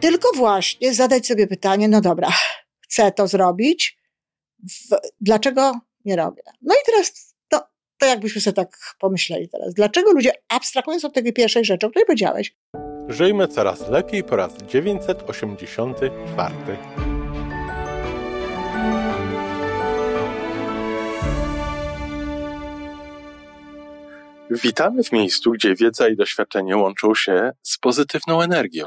tylko właśnie zadać sobie pytanie, no dobra, chcę to zrobić, w, dlaczego nie robię? No i teraz to, to jakbyśmy sobie tak pomyśleli teraz. Dlaczego ludzie abstrahując od tej pierwszej rzeczy, o której powiedziałeś? Żyjmy coraz lepiej po raz 984. Witamy w miejscu, gdzie wiedza i doświadczenie łączą się z pozytywną energią.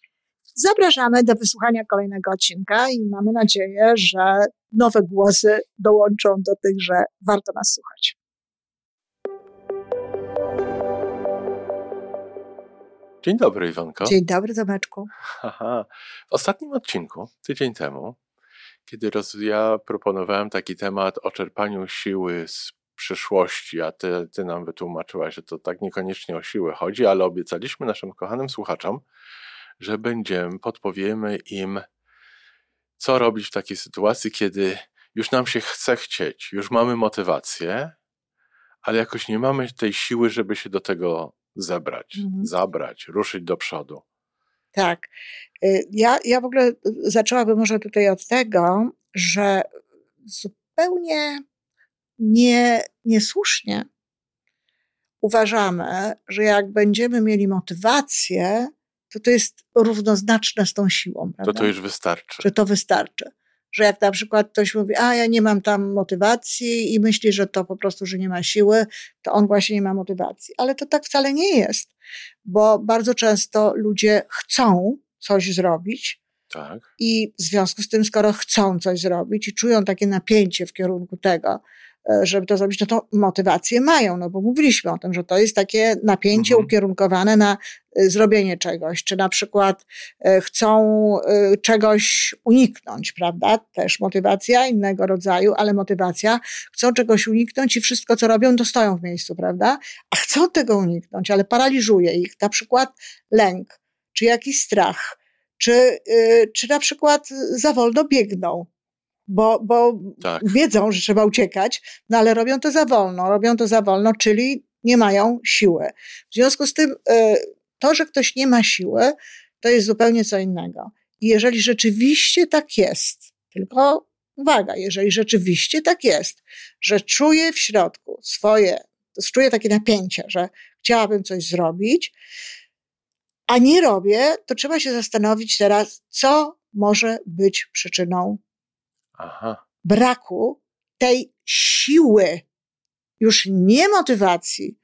Zapraszamy do wysłuchania kolejnego odcinka i mamy nadzieję, że nowe głosy dołączą do tych, że warto nas słuchać. Dzień dobry, Iwonko. Dzień dobry, Tomeczku. Aha. W ostatnim odcinku, tydzień temu, kiedy roz, ja proponowałem taki temat o czerpaniu siły z przyszłości, a ty, ty nam wytłumaczyłaś, że to tak niekoniecznie o siłę chodzi, ale obiecaliśmy naszym kochanym słuchaczom, że będziemy, podpowiemy im, co robić w takiej sytuacji, kiedy już nam się chce chcieć, już mamy motywację, ale jakoś nie mamy tej siły, żeby się do tego zebrać, mhm. zabrać, ruszyć do przodu. Tak. Y, ja, ja w ogóle zaczęłabym może tutaj od tego, że zupełnie nie, niesłusznie uważamy, że jak będziemy mieli motywację, to to jest równoznaczne z tą siłą. Prawda? To to już wystarczy. Że to wystarczy. Że jak na przykład ktoś mówi, a ja nie mam tam motywacji i myśli, że to po prostu, że nie ma siły, to on właśnie nie ma motywacji. Ale to tak wcale nie jest, bo bardzo często ludzie chcą coś zrobić. Tak. I w związku z tym, skoro chcą coś zrobić i czują takie napięcie w kierunku tego, żeby to zrobić, no to motywację mają, no bo mówiliśmy o tym, że to jest takie napięcie mhm. ukierunkowane na e, zrobienie czegoś, czy na przykład e, chcą czegoś uniknąć, prawda? Też motywacja innego rodzaju, ale motywacja, chcą czegoś uniknąć i wszystko, co robią, to stoją w miejscu, prawda? A chcą tego uniknąć, ale paraliżuje ich na przykład lęk, czy jakiś strach, czy, czy na przykład za wolno biegną, bo, bo tak. wiedzą, że trzeba uciekać, no ale robią to za wolno, robią to za wolno, czyli nie mają siły. W związku z tym e, to, że ktoś nie ma siły, to jest zupełnie co innego. I jeżeli rzeczywiście tak jest, tylko uwaga, jeżeli rzeczywiście tak jest, że czuję w środku swoje, czuję takie napięcie, że chciałabym coś zrobić, a nie robię, to trzeba się zastanowić teraz, co może być przyczyną Aha. braku tej siły, już nie motywacji,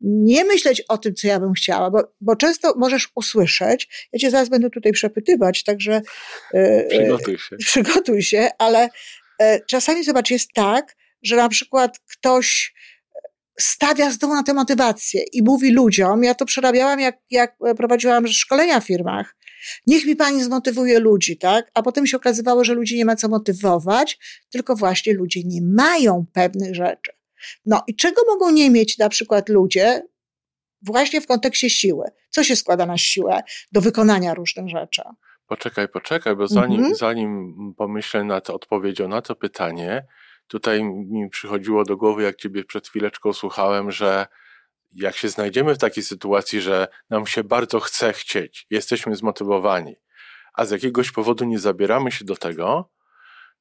nie myśleć o tym, co ja bym chciała, bo, bo często możesz usłyszeć, ja cię zaraz będę tutaj przepytywać, także e, przygotuj się. Przygotuj się, ale e, czasami zobacz, jest tak, że na przykład ktoś stawia znowu na tę motywację i mówi ludziom, ja to przerabiałam, jak, jak prowadziłam szkolenia w firmach, niech mi pani zmotywuje ludzi, tak? A potem się okazywało, że ludzi nie ma co motywować, tylko właśnie ludzie nie mają pewnych rzeczy. No i czego mogą nie mieć na przykład ludzie właśnie w kontekście siły? Co się składa na siłę do wykonania różnych rzeczy? Poczekaj, poczekaj, bo zanim, mhm. zanim pomyślę nad odpowiedzią na to pytanie, tutaj mi przychodziło do głowy, jak ciebie przed chwileczką słuchałem, że jak się znajdziemy w takiej sytuacji, że nam się bardzo chce chcieć, jesteśmy zmotywowani, a z jakiegoś powodu nie zabieramy się do tego,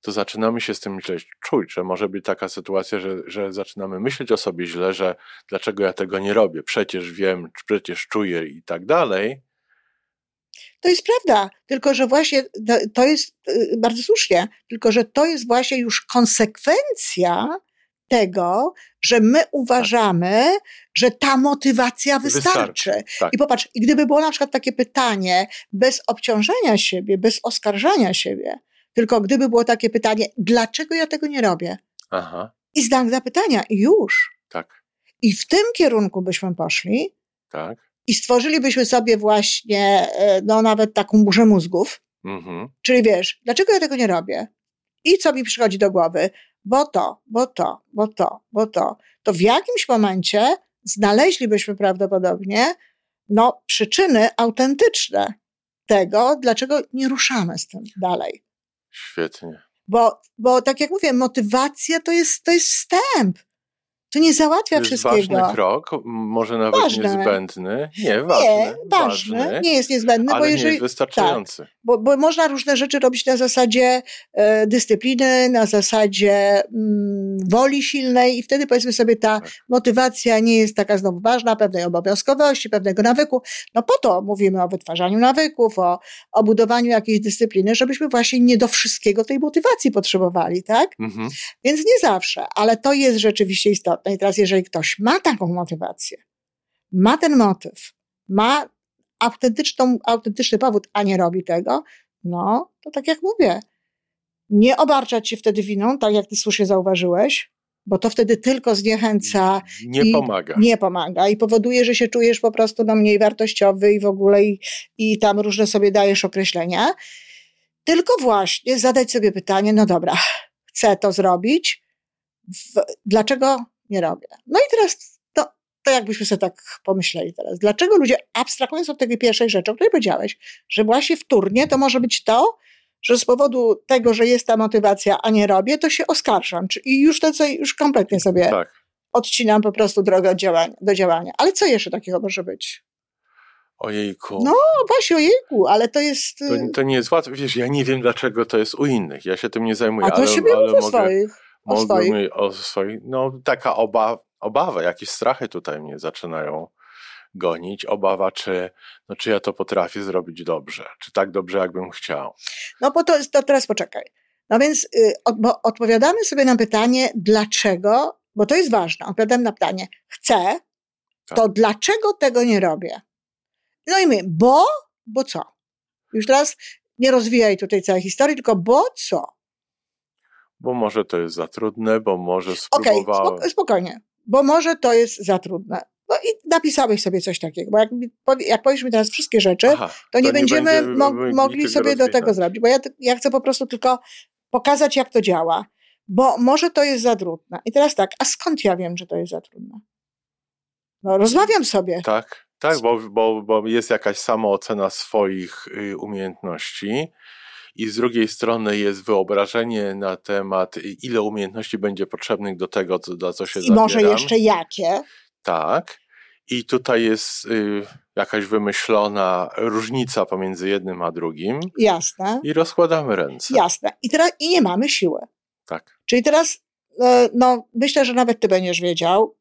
to zaczynamy się z tym źle czuć, że może być taka sytuacja, że, że zaczynamy myśleć o sobie źle, że dlaczego ja tego nie robię, przecież wiem, przecież czuję i tak dalej. To jest prawda, tylko że właśnie to jest y, bardzo słusznie, tylko że to jest właśnie już konsekwencja tego, że my uważamy, że ta motywacja wystarczy. wystarczy tak. I popatrz, i gdyby było na przykład takie pytanie bez obciążenia siebie, bez oskarżania siebie, tylko gdyby było takie pytanie, dlaczego ja tego nie robię? Aha. I znak zapytania, i już. Tak. I w tym kierunku byśmy poszli. Tak. I stworzylibyśmy sobie właśnie, e, no nawet taką burzę mózgów. Mhm. Czyli wiesz, dlaczego ja tego nie robię? I co mi przychodzi do głowy? Bo to, bo to, bo to, bo to. To w jakimś momencie znaleźlibyśmy prawdopodobnie no, przyczyny autentyczne tego, dlaczego nie ruszamy z tym dalej. Świetnie. Bo, bo tak jak mówię, motywacja to jest, to jest wstęp. To nie załatwia to jest wszystkiego. ważny krok, może nawet Ważny. niezbędny. Nie, ważny. Nie, ważny, nie jest niezbędny, bo nie jeżeli. jest wystarczający. Bo, bo można różne rzeczy robić na zasadzie e, dyscypliny, na zasadzie mm, woli silnej i wtedy powiedzmy sobie ta Tak. motywacja nie jest taka znowu ważna, pewnej obowiązkowości, pewnego nawyku. No po to mówimy o wytwarzaniu nawyków, o, o budowaniu jakiejś dyscypliny, żebyśmy właśnie nie do wszystkiego tej motywacji potrzebowali, tak? Mhm. Więc nie zawsze, ale to jest rzeczywiście istotne. I teraz, jeżeli ktoś ma taką motywację, ma ten motyw, ma autentyczną, autentyczny powód, a nie robi tego, no to tak jak mówię, nie obarczać się wtedy winą, tak jak ty słusznie zauważyłeś, bo to wtedy tylko zniechęca, Nie I pomaga. nie pomaga i powoduje, że się czujesz po prostu no, mniej wartościowy i w ogóle i, i tam różne sobie dajesz określenia. Tylko właśnie zadać sobie pytanie, no dobra, chcę to zrobić, w, dlaczego nie robię? No i teraz to, to jakbyśmy sobie tak pomyśleli teraz. Dlaczego ludzie, abstrahując od tej pierwszej rzeczy, o której powiedziałeś, że właśnie wtórnie to może być to, że z powodu tego, że jest ta motywacja, a nie robię, to się oskarżam. Czy- I już to co, już kompletnie sobie Tak. odcinam po prostu drogę od działania, do działania. Ale co jeszcze takiego może być? Ojejku. No, właśnie, ojejku, ale to jest... To, to nie jest łatwe. Wiesz, ja nie wiem, dlaczego to jest u innych. Ja się tym nie zajmuję, A to ale, siebie ale o mogę, swoich. O swoich. o swoich. No, taka oba, obawa, jakieś strachy tutaj mnie zaczynają gonić. Obawa, czy, no, czy ja to potrafię zrobić dobrze, czy tak dobrze, jakbym chciał. No bo to, to teraz poczekaj. No więc y, bo odpowiadamy sobie na pytanie, dlaczego, bo to jest ważne. Odpowiadamy na pytanie, chcę, to Tak. dlaczego tego nie robię? No i my, bo, bo co? Już teraz nie rozwijaj tutaj całej historii, tylko bo co? Bo może to jest za trudne, bo może spróbowałem. spok- spokojnie, bo może to jest za trudne. No i napisałeś sobie coś takiego, bo jak, jak powiesz mi teraz wszystkie rzeczy, Aha, to nie będziemy będziemy mo- mogli mogli sobie do tego zrobić, bo ja, ja chcę po prostu tylko pokazać, jak to działa, bo może to jest za trudne. I teraz tak, a skąd ja wiem, że to jest za trudne? No, rozmawiam sobie. Tak, tak, bo, bo, bo jest jakaś samoocena swoich y, umiejętności i z drugiej strony jest wyobrażenie na temat, y, ile umiejętności będzie potrzebnych do tego, co, za co się I może zabieram. jeszcze jakie? Tak. I tutaj jest y, jakaś wymyślona różnica pomiędzy jednym a drugim Jasne, i rozkładamy ręce. jasne. I teraz i nie mamy siły. Tak. Czyli teraz, e, no, myślę, że nawet ty będziesz wiedział,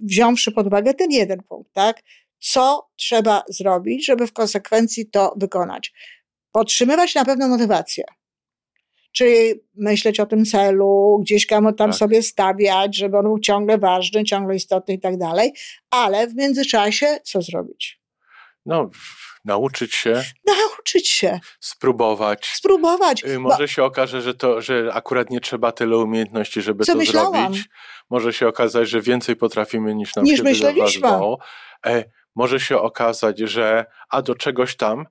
wziąwszy pod uwagę ten jeden punkt, tak? Co trzeba zrobić, żeby w konsekwencji to wykonać? Podtrzymywać na pewno motywację. Czyli myśleć o tym celu, gdzieś tam, tam Tak. sobie stawiać, żeby on był ciągle ważny, ciągle istotny i tak dalej, ale w międzyczasie co zrobić? No, nauczyć się, Nauczyć się, spróbować. spróbować. Y, bo- Może się okaże, że, to, że akurat nie trzeba tyle umiejętności, żeby Co to myślałam? zrobić. Może się okazać, że więcej potrafimy niż nam Niż się myśleliśmy. E, może się okazać, że a do czegoś tam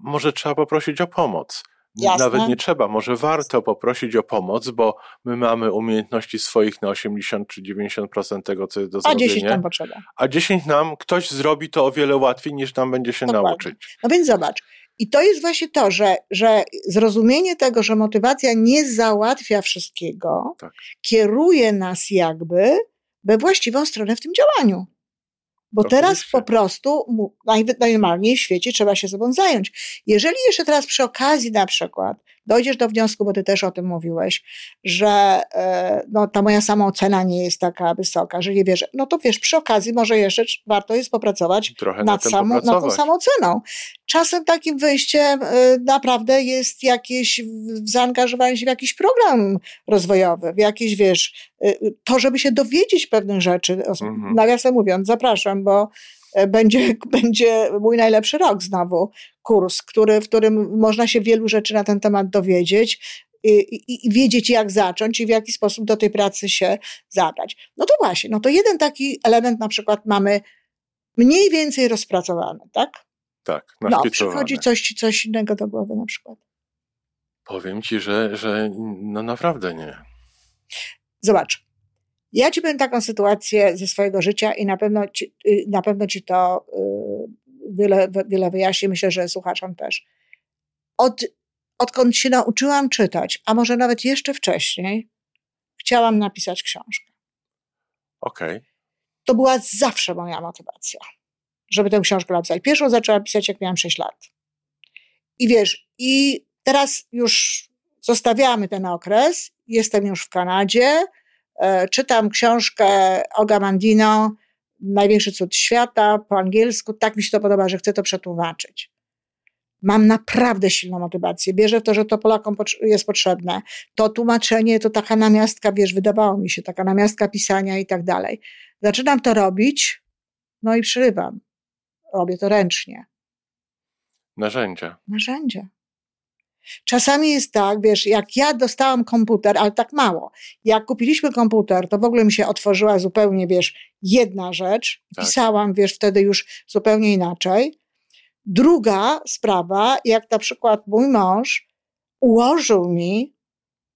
może trzeba poprosić o pomoc. Jasne. Nawet nie trzeba, może warto poprosić o pomoc, bo my mamy umiejętności swoich na 80 czy 90% tego, co jest do A zrobienia. 10 tam potrzeba. A 10 nam ktoś zrobi to o wiele łatwiej niż nam będzie się Dokładnie. nauczyć. No więc zobacz. I to jest właśnie to, że, że zrozumienie tego, że motywacja nie załatwia wszystkiego, Tak. kieruje nas jakby we właściwą stronę w tym działaniu. Bo teraz Oczywiście. po prostu najnormalniej w świecie trzeba się sobą zająć. Jeżeli jeszcze teraz przy okazji na przykład dojdziesz do wniosku, bo ty też o tym mówiłeś, że e, no, ta moja samoocena nie jest taka wysoka, że nie wierzę, no to wiesz, przy okazji może jeszcze warto jest popracować Trochę na nad, tym samo, nad tą samooceną. Czasem takim wyjściem y, naprawdę jest jakieś zaangażowanie się w jakiś program rozwojowy, w jakieś, wiesz, y, to, żeby się dowiedzieć pewnych rzeczy. Mhm. Nawiasem mówiąc, zapraszam, bo będzie, będzie mój najlepszy rok znowu, kurs, który, w którym można się wielu rzeczy na ten temat dowiedzieć i, i, i wiedzieć, jak zacząć i w jaki sposób do tej pracy się zabrać. No to właśnie, no to jeden taki element na przykład mamy mniej więcej rozpracowany, tak? Tak, No, przychodzi coś coś innego do głowy na przykład. Powiem ci, że, że no naprawdę nie. Zobacz. Ja ci powiem taką sytuację ze swojego życia i na pewno ci, y, na pewno ci to y, wiele, wiele wyjaśni. Myślę, że słuchaczom też. Od, odkąd się nauczyłam czytać, a może nawet jeszcze wcześniej, chciałam napisać książkę. Okej. Okay. To była zawsze moja motywacja, żeby tę książkę napisać. Pierwszą zaczęłam pisać, jak miałam 6 lat. I wiesz, i teraz już zostawiamy ten okres. Jestem już w Kanadzie. E, czytam książkę Oga Mandino, Największy cud świata po angielsku. Tak mi się to podoba, że chcę to przetłumaczyć. Mam naprawdę silną motywację. Bierze w to, że to Polakom jest potrzebne. To tłumaczenie, to taka namiastka, wiesz, wydawało mi się, taka namiastka pisania i tak dalej. Zaczynam to robić, no i przerywam. Robię to ręcznie. Narzędzia. Narzędzia. Czasami jest tak, wiesz, jak ja dostałam komputer, ale tak mało. Jak kupiliśmy komputer, to w ogóle mi się otworzyła zupełnie, wiesz, jedna rzecz. Tak. Pisałam, wiesz, wtedy już zupełnie inaczej. Druga sprawa, jak na przykład mój mąż ułożył mi,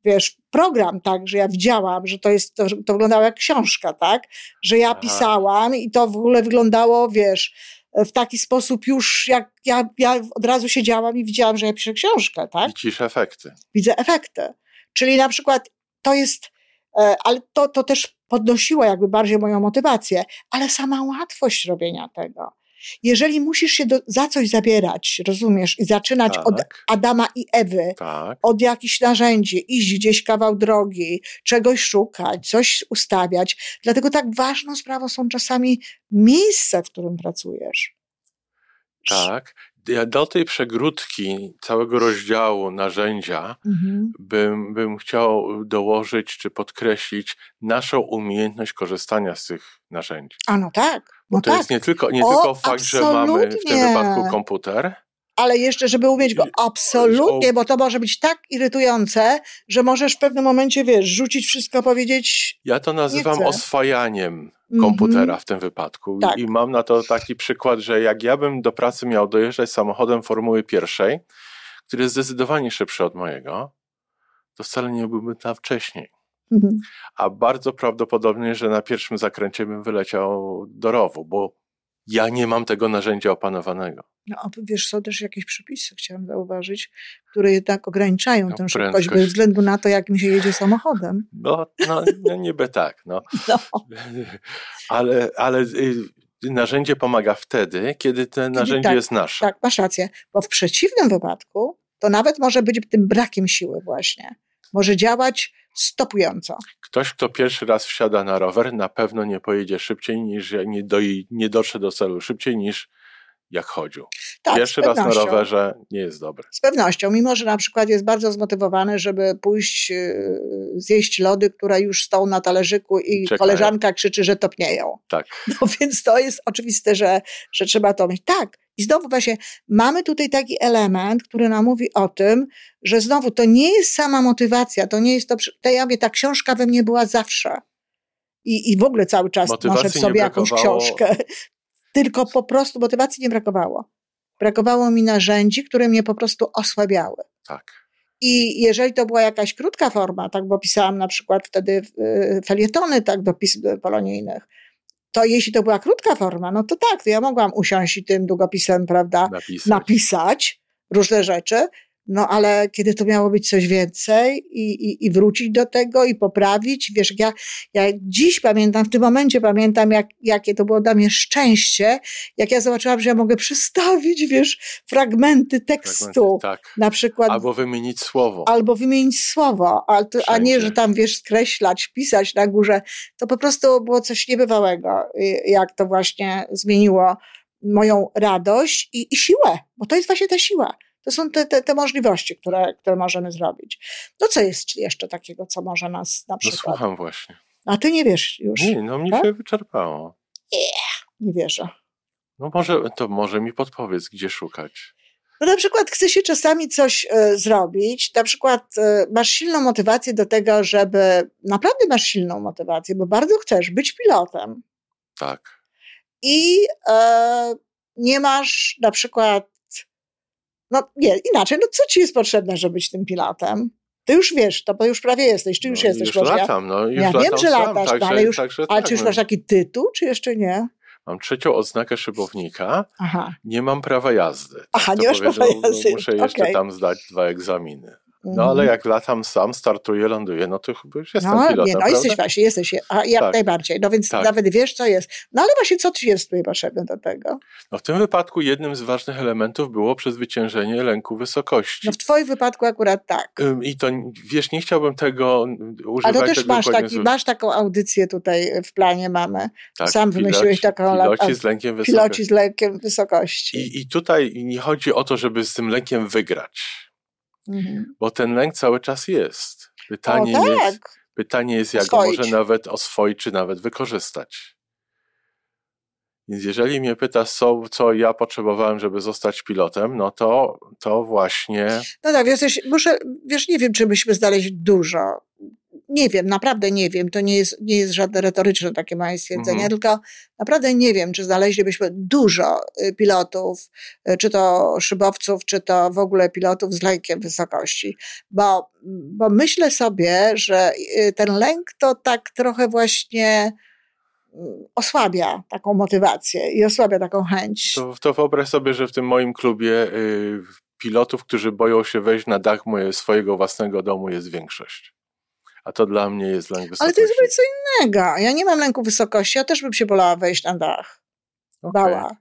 wiesz, program tak, że ja widziałam, że to jest, to, to wyglądało jak książka, tak? Że ja Aha. pisałam i to w ogóle wyglądało, wiesz, w taki sposób już, jak ja, ja od razu siedziałam i widziałam, że ja piszę książkę, tak? Widzisz efekty. Widzę efekty. Czyli na przykład to jest, e, ale to, to też podnosiło jakby bardziej moją motywację, ale sama łatwość robienia tego. Jeżeli musisz się do, za coś zabierać, rozumiesz, i zaczynać tak. od Adama i Ewy, tak. od jakichś narzędzi, iść gdzieś kawał drogi, czegoś szukać, coś ustawiać. Dlatego tak ważną sprawą są czasami miejsce, w którym pracujesz. Tak. Ja do tej przegródki całego rozdziału narzędzia mhm. bym, bym chciał dołożyć czy podkreślić naszą umiejętność korzystania z tych narzędzi. A no tak. No Bo to tak. jest nie tylko, nie o, tylko fakt, że mamy w tym wypadku komputer, ale jeszcze, żeby umieć go absolutnie, bo to może być tak irytujące, że możesz w pewnym momencie, wiesz, rzucić wszystko, powiedzieć. Ja to nazywam oswajaniem komputera mm -hmm. w tym wypadku. Tak. I mam na to taki przykład, że jak ja bym do pracy miał dojeżdżać samochodem Formuły pierwszej, który jest zdecydowanie szybszy od mojego, to wcale nie byłbym tam wcześniej. -hmm. A bardzo prawdopodobnie, że na pierwszym zakręcie bym wyleciał do rowu, bo ja nie mam tego narzędzia opanowanego. No, wiesz, są też jakieś przepisy, chciałam zauważyć, które jednak ograniczają no, tę szybkość bez względu na to, jak mi się jedzie samochodem. No, no, no niby tak, no. no. Ale, ale y, narzędzie pomaga wtedy, kiedy to narzędzie tak, jest nasze. Tak, masz rację, bo w przeciwnym wypadku to nawet może być tym brakiem siły właśnie. Może działać stopująco. Ktoś, kto pierwszy raz wsiada na rower, na pewno nie pojedzie szybciej niż nie, do, nie dotrze do celu szybciej niż jak chodził. Tak, Pierwszy raz na rowerze nie jest dobry. Z pewnością, mimo że na przykład jest bardzo zmotywowany, żeby pójść yy, zjeść lody, które już stoją na talerzyku i Czekają. koleżanka krzyczy, że topnieją. Tak. No więc to jest oczywiste, że, że trzeba to mieć. Tak. I znowu właśnie mamy tutaj taki element, który nam mówi o tym, że znowu to nie jest sama motywacja, to nie jest to, to ja mówię, ta książka we mnie była zawsze. I, i w ogóle cały czas Motywacji noszę w sobie jakąś książkę tylko po prostu motywacji nie brakowało. Brakowało mi narzędzi, które mnie po prostu osłabiały. Tak. I jeżeli to była jakaś krótka forma, tak, bo pisałam na przykład wtedy y, felietony, tak, do pism polonijnych, to jeśli to była krótka forma, no to tak, to ja mogłam usiąść i tym długopisem, prawda, napisać, napisać różne rzeczy, no ale kiedy to miało być coś więcej i, i, i wrócić do tego i poprawić, wiesz, ja, ja dziś pamiętam, w tym momencie pamiętam, jak, jakie to było dla mnie szczęście, jak ja zobaczyłam, że ja mogę przestawić, wiesz, fragmenty tekstu. Fragmenty, tak. Na przykład. Albo wymienić słowo. Albo wymienić słowo, a, a nie, że tam, wiesz, skreślać, pisać na górze. To po prostu było coś niebywałego, jak to właśnie zmieniło moją radość i, i siłę, bo to jest właśnie ta siła to są te, te, te możliwości, które, które możemy zrobić. No co jest jeszcze takiego, co może nas na no przykład... No słucham właśnie. A ty nie wiesz już. Nie, no mnie tak? się wyczerpało. Yeah, nie wierzę. No może, to może mi podpowiedz, gdzie szukać. No na przykład chce się czasami coś y, zrobić, na przykład y, masz silną motywację do tego, żeby, naprawdę masz silną motywację, bo bardzo chcesz być pilotem. Tak. I y, nie masz na przykład No nie, inaczej, no co ci jest potrzebne, żeby być tym pilotem? Ty już wiesz, to bo już prawie jesteś, czy już no, jesteś już latam, no, już ja latam wiem, że latasz, no, ale już, także ale tak, czy już no. masz taki tytuł, czy jeszcze nie? Mam trzecią odznakę szybownika, Aha. nie mam prawa jazdy. Tak Aha, to nie masz prawa jazdy, Muszę jeszcze okej. tam zdać dwa egzaminy. No Mhm. ale jak latam sam, startuję, ląduję, no to chyba już jestem No, pilotem, nie, no prawda? jesteś właśnie, jesteś, a jak Tak. najbardziej. No więc Tak. nawet wiesz, co jest. No ale właśnie, co ci jest tutaj potrzebne do tego? No w tym wypadku jednym z ważnych elementów było przezwyciężenie lęku wysokości. No w twoim wypadku akurat tak. Ym, I to, wiesz, nie chciałbym tego używać. Ale to też masz, taki, z- masz taką audycję tutaj w planie mamy. tak, sam wymyśliłeś taką Piloci z lękiem wysokości. Piloci z lękiem wysokości. I, I tutaj nie chodzi o to, żeby z tym lękiem wygrać, Mhm. bo ten lęk cały czas jest. Pytanie, o, jest, tak. pytanie jest, jak Oswoić. go może nawet oswoić, czy nawet wykorzystać. Więc jeżeli mnie pytasz, co, co ja potrzebowałem, żeby zostać pilotem, no to, to właśnie No tak, jesteś, muszę, wiesz, nie wiem, czy byśmy znaleźli dużo. Nie wiem, naprawdę nie wiem. To nie jest, nie jest żadne retoryczne takie moje stwierdzenie, Mhm. tylko naprawdę nie wiem, czy znaleźlibyśmy dużo y, pilotów, y, czy to szybowców, czy to w ogóle pilotów z lękiem wysokości. Bo, bo myślę sobie, że y, ten lęk to tak trochę właśnie osłabia taką motywację i osłabia taką chęć. To, to wyobraź sobie, że w tym moim klubie pilotów, którzy boją się wejść na dach moje, swojego własnego domu jest większość. A to dla mnie jest lęk wysokości. Ale to jest zupełnie co innego. Ja nie mam lęku wysokości, ja też bym się bolała wejść na dach. Okej. Bała.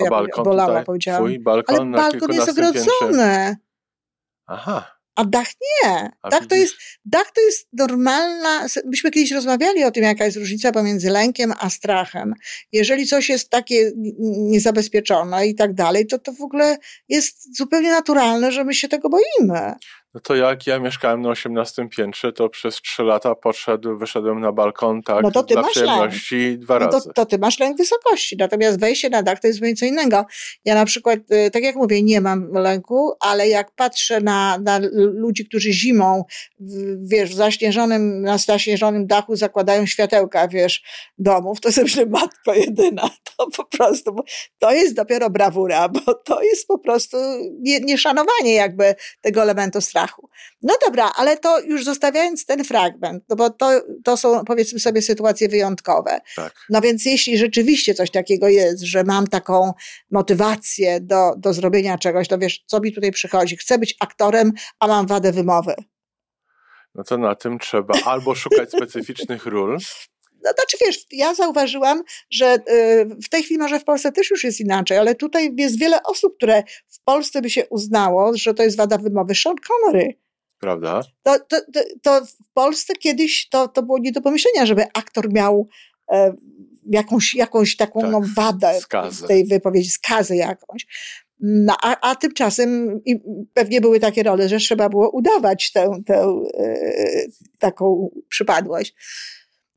A ja balkon bolała, tutaj, powiedziałam. twój balkon Ale balkon jest ogrodzony, Aha. a dach nie. A Dach to, jest, dach to jest normalna. Myśmy kiedyś rozmawiali o tym, jaka jest różnica pomiędzy lękiem a strachem. Jeżeli coś jest takie niezabezpieczone i tak dalej, to to w ogóle jest zupełnie naturalne, że my się tego boimy. No to jak ja mieszkałem na 18 piętrze, to przez 3 lata podszedł, wyszedłem na balkon tak No to ty dla masz przyjemności dwa No to, razy. to ty masz lęk wysokości. Natomiast wejście na dach to jest zupełnie co innego. Ja na przykład, y, tak jak mówię, nie mam lęku, ale jak patrzę na, na ludzi, którzy zimą, wiesz, w zaśnieżonym, na zaśnieżonym dachu zakładają światełka, wiesz, domów, to sobie myślę, matko jedyna, to po prostu, to jest dopiero brawura, bo to jest po prostu nie- nieszanowanie jakby tego elementu strachu. No dobra, ale to już zostawiając ten fragment, no bo to, to są powiedzmy sobie sytuacje wyjątkowe. Tak. No więc jeśli rzeczywiście coś takiego jest, że mam taką motywację do, do zrobienia czegoś, to wiesz, co mi tutaj przychodzi? Chcę być aktorem, a mam wadę wymowy. No to na tym trzeba albo szukać specyficznych ról, No znaczy wiesz, ja zauważyłam, że y, w tej chwili może w Polsce też już jest inaczej, ale tutaj jest wiele osób, które Polsce by się uznało, że to jest wada wymowy. Sean Connery. prawda? To, to, to, to w Polsce kiedyś to, to było nie do pomyślenia, żeby aktor miał e, jakąś, jakąś taką Tak, no, wadę skazę. w tej wypowiedzi, skazę jakąś. No, a, a tymczasem i pewnie były takie role, że trzeba było udawać tę, tę e, taką przypadłość.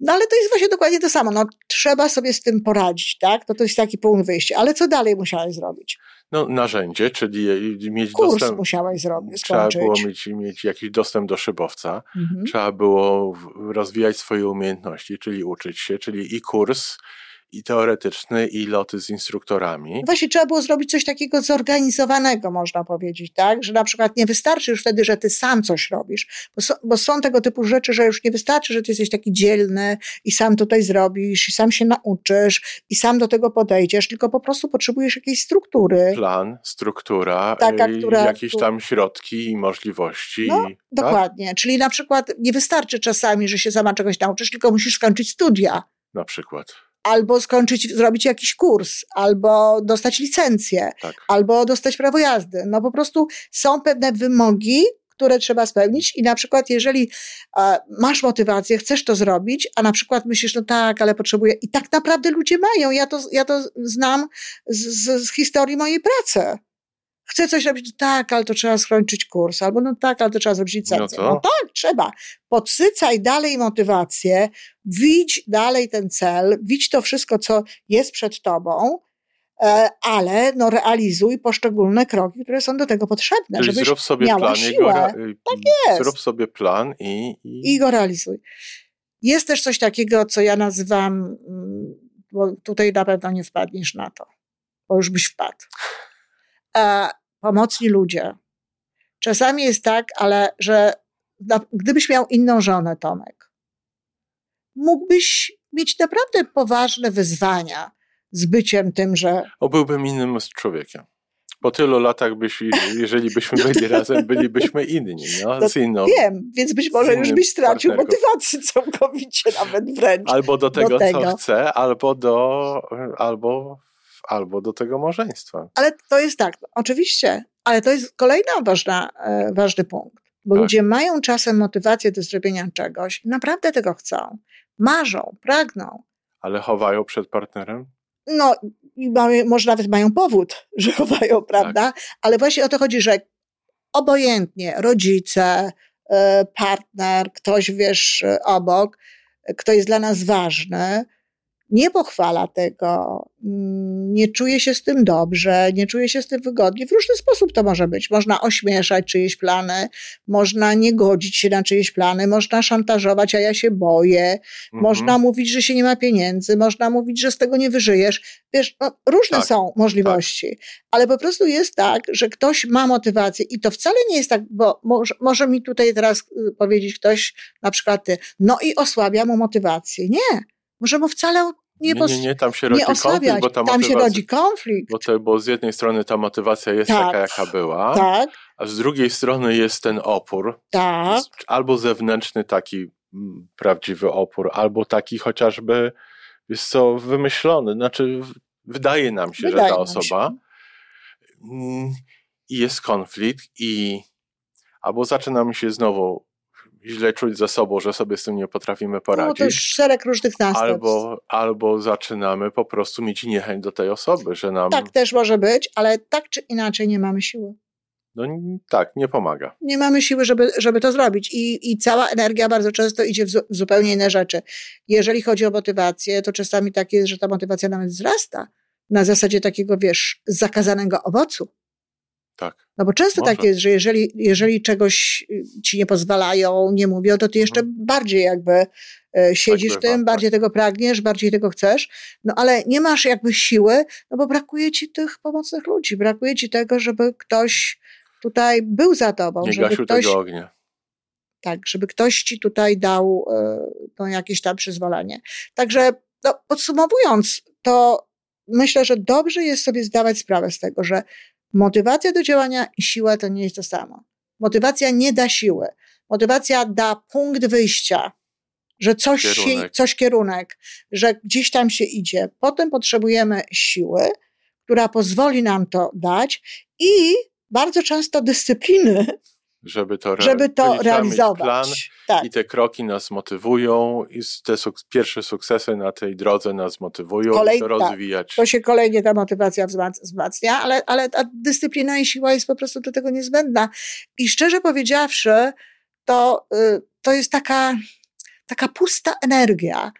No ale to jest właśnie dokładnie to samo. No, trzeba sobie z tym poradzić, tak? To, to jest taki punkt wyjścia. Ale co dalej musiałeś zrobić? No narzędzie, czyli mieć Kurs dostęp. musiałeś zrobić, Trzeba skończyć. było mieć, mieć jakiś dostęp do szybowca, Mhm. trzeba było rozwijać swoje umiejętności, czyli uczyć się, czyli i kurs, i teoretyczny, i loty z instruktorami. Właśnie trzeba było zrobić coś takiego zorganizowanego, można powiedzieć, tak? Że na przykład nie wystarczy już wtedy, że ty sam coś robisz, bo, so, bo są tego typu rzeczy, że już nie wystarczy, że ty jesteś taki dzielny i sam tutaj zrobisz, i sam się nauczysz, i sam do tego podejdziesz, tylko po prostu potrzebujesz jakiejś struktury. Plan, struktura, Taka, y, która- jakieś tam środki i możliwości. No, i- tak? Dokładnie. Czyli na przykład nie wystarczy czasami, że się sama czegoś nauczysz, tylko musisz skończyć studia. Na przykład. Albo skończyć, zrobić jakiś kurs, albo dostać licencję. Tak. albo dostać prawo jazdy. No po prostu są pewne wymogi, które trzeba spełnić i na przykład jeżeli e, masz motywację, chcesz to zrobić, a na przykład myślisz, no tak, ale potrzebuję i tak naprawdę ludzie mają. Ja to, ja to znam z, z, z historii mojej pracy. Chcę coś robić, tak, ale to trzeba skończyć kurs, albo no tak, ale to trzeba zrobić licencję. No No, tak, trzeba. Podsycaj dalej motywację, widź dalej ten cel, widź to wszystko, co jest przed tobą, e, ale no realizuj poszczególne kroki, które są do tego potrzebne, Czyli żebyś zrób sobie miała plan i siłę go, y, jest. Zrób sobie plan i, i, i go realizuj. Jest też coś takiego, co ja nazywam, mm, bo tutaj na pewno nie wpadniesz na to, bo już byś wpadł. Pomocni ludzie. Czasami jest tak, ale że gdybyś miał inną żonę, Tomek, mógłbyś mieć naprawdę poważne wyzwania z byciem tym, że. O, byłbym innym człowiekiem. Po tylu latach, byś, jeżeli byśmy byli razem, bylibyśmy inni. No, no, z inną, wiem, więc być może już byś stracił motywację całkowicie, nawet wręcz. Albo do tego, do tego. co chce, albo do, albo, albo do tego małżeństwa. Ale to jest tak, oczywiście, ale to jest kolejna ważna, e, ważny punkt. Bo tak. ludzie mają czasem motywację do zrobienia czegoś, naprawdę tego chcą, marzą, pragną. Ale chowają przed partnerem? No, może nawet mają powód, że chowają, prawda? Tak. Ale właśnie o to chodzi, że obojętnie rodzice, e, partner, ktoś wiesz obok, kto jest dla nas ważny, nie pochwala tego, mm, nie czuje się z tym dobrze, nie czuje się z tym wygodnie. W różny sposób to może być. Można ośmieszać czyjeś plany, można nie godzić się na czyjeś plany, można szantażować, a ja się boję, mhm. można mówić, że się nie ma pieniędzy, można mówić, że z tego nie wyżyjesz. Wiesz, no, różne tak, są możliwości, tak. ale po prostu jest tak, że ktoś ma motywację i to wcale nie jest tak, bo może, może mi tutaj teraz y, powiedzieć ktoś, na przykład ty, no i osłabia mu motywację. Nie. Może mu wcale nie, nie, nie, nie, tam się rodzi konflikt, bo ta tam się rodzi konflikt. Bo, to, bo z jednej strony ta motywacja jest tak, taka, jaka była, tak. a z drugiej strony jest ten opór. Tak. Albo zewnętrzny taki mm, prawdziwy opór, albo taki chociażby, jest co, wymyślony. Znaczy, wydaje nam się, wydaje że ta osoba mm, i jest konflikt i albo zaczynamy się znowu źle czuć za sobą, że sobie z tym nie potrafimy poradzić. No to już szereg różnych następstw. Albo, albo zaczynamy po prostu mieć niechęć do tej osoby, że nam... Tak też może być, ale tak czy inaczej nie mamy siły. No tak, nie pomaga. Nie mamy siły, żeby, żeby to zrobić. I, I cała energia bardzo często idzie w, zu, w zupełnie inne rzeczy. Jeżeli chodzi o motywację, to czasami tak jest, że ta motywacja nawet wzrasta na zasadzie takiego, wiesz, zakazanego owocu. Tak. No bo często Może. tak jest, że jeżeli, jeżeli czegoś y, ci nie pozwalają, nie mówią, to ty jeszcze mhm. bardziej jakby e, siedzisz tak w tym, tak. bardziej tego pragniesz, bardziej tego chcesz, no ale nie masz jakby siły, no bo brakuje ci tych pomocnych ludzi, brakuje ci tego, żeby ktoś tutaj był za tobą. Nie żeby ktoś, tego ognia. Tak, żeby ktoś ci tutaj dał no, jakieś tam przyzwolenie. Także no, podsumowując, to myślę, że dobrze jest sobie zdawać sprawę z tego, że Motywacja do działania i siła to nie jest to samo. Motywacja nie da siły. Motywacja da punkt wyjścia, że coś, kierunek. Się, coś kierunek, że gdzieś tam się idzie. Potem potrzebujemy siły, która pozwoli nam to dać i bardzo często dyscypliny, żeby to, re żeby to realizować. Plan tak. I te kroki nas motywują, i te suk pierwsze sukcesy na tej drodze nas motywują, Kolej, to tak. rozwijać. To się kolejnie ta motywacja wzmacnia, ale, ale ta dyscyplina i siła jest po prostu do tego niezbędna. I szczerze powiedziawszy, to, y, to jest taka, taka pusta energia,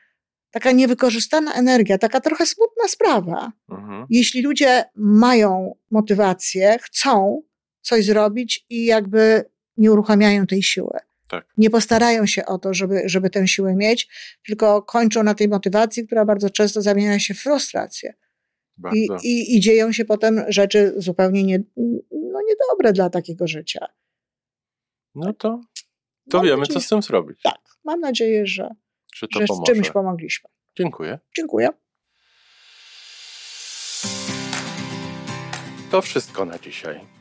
taka niewykorzystana energia, taka trochę smutna sprawa. Mhm. Jeśli ludzie mają motywację, chcą coś zrobić i jakby nie uruchamiają tej siły. Tak. Nie postarają się o to, żeby, żeby tę siłę mieć, tylko kończą na tej motywacji, która bardzo często zamienia się w frustrację. I, i, I dzieją się potem rzeczy zupełnie nie, no niedobre dla takiego życia. No to, to mam wiemy, nadzieję, co z tym zrobić. Tak, mam nadzieję, że, że, że z czymś pomogliśmy. Dziękuję. Dziękuję. To wszystko na dzisiaj.